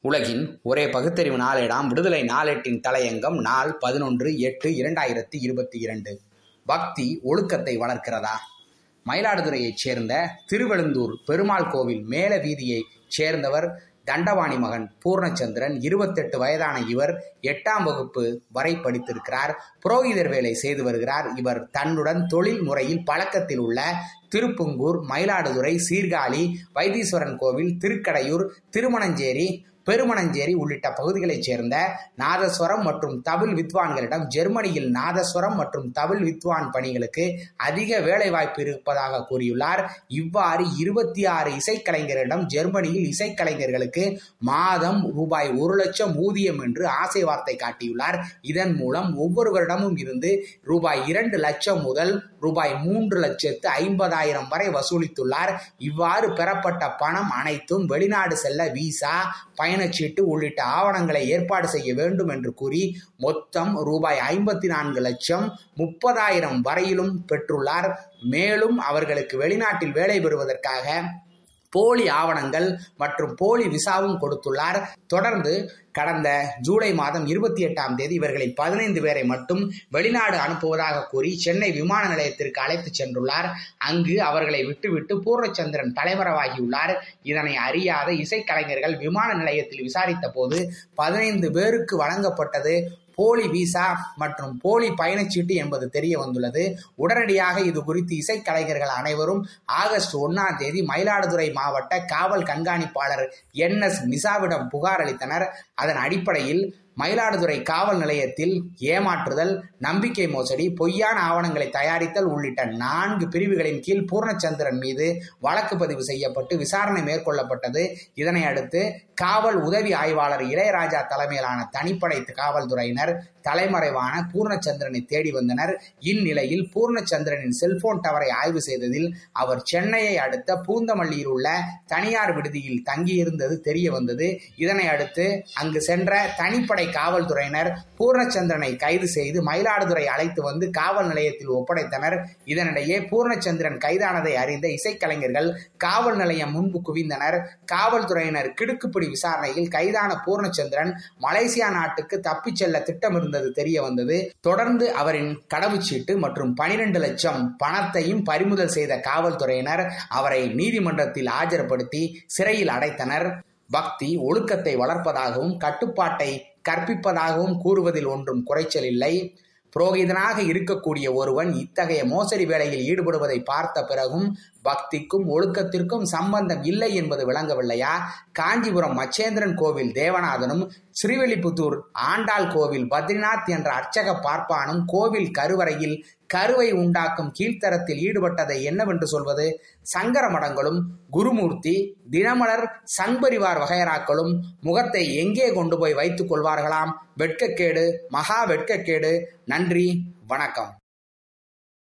உலகின் ஒரே பகுத்தறிவு நாளேடாம். விடுதலை நாளேட்டின் தலையங்கம் நாள் பதினொன்று எட்டு இரண்டாயிரத்தி இருபத்தி இரண்டு. பக்தி ஒழுக்கத்தை வளர்க்கிறதா? மயிலாடுதுறையைச் சேர்ந்த திருவெழுந்தூர் பெருமாள் கோவில் மேல வீதியைச் சேர்ந்தவர் தண்டவாணி மகன் பூர்ணச்சந்திரன். இருபத்தெட்டு வயதான இவர் எட்டாம் வகுப்பு வரை படித்திருக்கிறார். புரோகிதர் வேலை செய்து வருகிறார். இவர் தன்னுடன் தொழில் முறையில் பழக்கத்தில் உள்ள திருப்புங்கூர் மயிலாடுதுறை சீர்காழி வைத்தீஸ்வரன் கோவில் திருக்கடையூர் திருமணஞ்சேரி பெருமணஞ்சேரி உள்ளிட்ட பகுதிகளைச் சேர்ந்த நாதஸ்வரம் மற்றும் தவில் வித்வான்களிடம் ஜெர்மனியில் நாதஸ்வரம் மற்றும் தவில் வித்வான் பணிகளுக்கு அதிக வேலைவாய்ப்பு இருப்பதாக கூறியுள்ளார். இவ்வாறு இருபத்தி ஆறு இசைக்கலைஞர்களிடம் ஜெர்மனியில் இசைக்கலைஞர்களுக்கு மாதம் ரூபாய் ஒரு லட்சம் ஊதியம் என்று ஆசை வார்த்தை காட்டியுள்ளார். இதன் மூலம் ஒவ்வொருவரிடமும் இருந்து ரூபாய் இரண்டு லட்சம் முதல் ரூபாய் மூன்று லட்சத்து ஐம்பதாயிரம் வரை வசூலித்துள்ளார். இவ்வாறு பெறப்பட்ட பணம் அனைத்தும் வெளிநாடு செல்ல விசா பயணச்சீட்டு உள்ளிட்ட ஆவணங்களை ஏற்பாடு செய்ய வேண்டும் என்று கூறி மொத்தம் ரூபாய் ஐம்பத்தி நான்கு லட்சம் முப்பதாயிரம் வரையிலும் பெற்றுள்ளார். மேலும் அவர்களுக்கு வெளிநாட்டில் வேலை பெறுவதற்காக போலி ஆவணங்கள் மற்றும் போலி விசாவும் கொடுத்துள்ளார். தொடர்ந்து கடந்த ஜூலை மாதம் இருபத்தி எட்டாம் தேதி இவர்களில் பதினைந்து பேரை மட்டும் வெளிநாடு அனுப்புவதாக கூறி சென்னை விமான நிலையத்திற்கு அழைத்துச் சென்றுள்ளார். அங்கு அவர்களை விட்டுவிட்டு பூர்ணச்சந்திரன் தலைவரவாகியுள்ளார் இதனை அறியாத இசைக்கலைஞர்கள் விமான நிலையத்தில் விசாரித்த போது பதினைந்து பேருக்கு வழங்கப்பட்டது போலி விசா மற்றும் போலி பயணச்சீட்டு என்பது தெரிய வந்துள்ளது. உடனடியாக இது குறித்து இசைக்கலைஞர்கள் அனைவரும் ஆகஸ்ட் ஒன்னாம் தேதி மயிலாடுதுறை மாவட்ட காவல் கண்காணிப்பாளர் என் எஸ் மிசாவிடம் புகார் அளித்தனர். அதன் அடிப்படையில் மயிலாடுதுறை காவல் நிலையத்தில் ஏமாற்றுதல் நம்பிக்கை மோசடி பொய்யான ஆவணங்களை தயாரித்தல் உள்ளிட்ட நான்கு பிரிவுகளின் கீழ் பூர்ணச்சந்திரன் மீது வழக்கு பதிவு செய்யப்பட்டு விசாரணை மேற்கொள்ளப்பட்டது. இதனை அடுத்து காவல் உதவி ஆய்வாளர் இளையராஜா தலைமையிலான தனிப்படை காவல்துறையினர் தலைமறைவான பூர்ணச்சந்திரனை தேடி வந்தனர். இந்நிலையில் பூர்ணச்சந்திரனின் செல்போன் டவரை ஆய்வு செய்ததில் அவர் சென்னையை அடுத்த பூந்தமல்லியில் உள்ள தனியார் விடுதியில் தங்கியிருந்தது தெரிய வந்தது. இதனை அடுத்து அங்கு சென்ற தனிப்படை காவல்துறையினர் பூர்ணச்சந்திரனை கைது செய்து மயிலாடுதுறை அழைத்து வந்து காவல் நிலையத்தில் ஒப்படைத்தனர். இதனிடையே பூர்ணச்சந்திரன் கைதானதை அறிந்த இசைக்கலைஞர்கள் காவல் நிலையம் முன்பு குவிந்தனர். காவல்துறையினர் கிடுக்குப்பிடி விசாரணையில் கைதான பூர்ணச்சந்திரன் மலேசியா நாட்டுக்கு தப்பிச் செல்ல திட்டமிருந்தது தெரிய வந்தது. தொடர்ந்து அவரின் கடவுச்சீட்டு மற்றும் பனிரெண்டு லட்சம் பணத்தையும் பறிமுதல் செய்த காவல்துறையினர் அவரை நீதிமன்றத்தில் ஆஜர்படுத்தி சிறையில் அடைத்தனர். பக்தி ஒழுக்கத்தை வளர்ப்பதாகவும் கட்டுப்பாட்டை கற்பிப்பதாகவும் கூறுவதில் ஒன்றும் குறைச்சல் இல்லை. புரோகிதனாக இருக்கக்கூடிய ஒருவன் இத்தகைய மோசடி வேலையில் ஈடுபடுவதை பார்த்த பிறகும் பக்திக்கும் ஒழுக்கத்திற்கும் சம்பந்தம் இல்லை என்பது விளங்கவில்லையா? காஞ்சிபுரம் மச்சேந்திரன் கோவில் தேவநாதனும் ஸ்ரீவில்லிபுத்தூர் ஆண்டாள் கோவில் பத்ரிநாத் என்ற அர்ச்சக பார்ப்பானும் கோவில் கருவறையில் கருவை உண்டாக்கும் கீழ்த்தரத்தில் ஈடுபட்டதை என்னவென்று சொல்வது? சங்கர மடங்களும் குருமூர்த்தி தினமலர் சங்பரிவார் வகையராக்களும் முகத்தை எங்கே கொண்டு போய் வைத்துக் கொள்வார்களாம்? வெட்கக்கேடு மகா வெட்கக்கேடு. நன்றி வணக்கம்.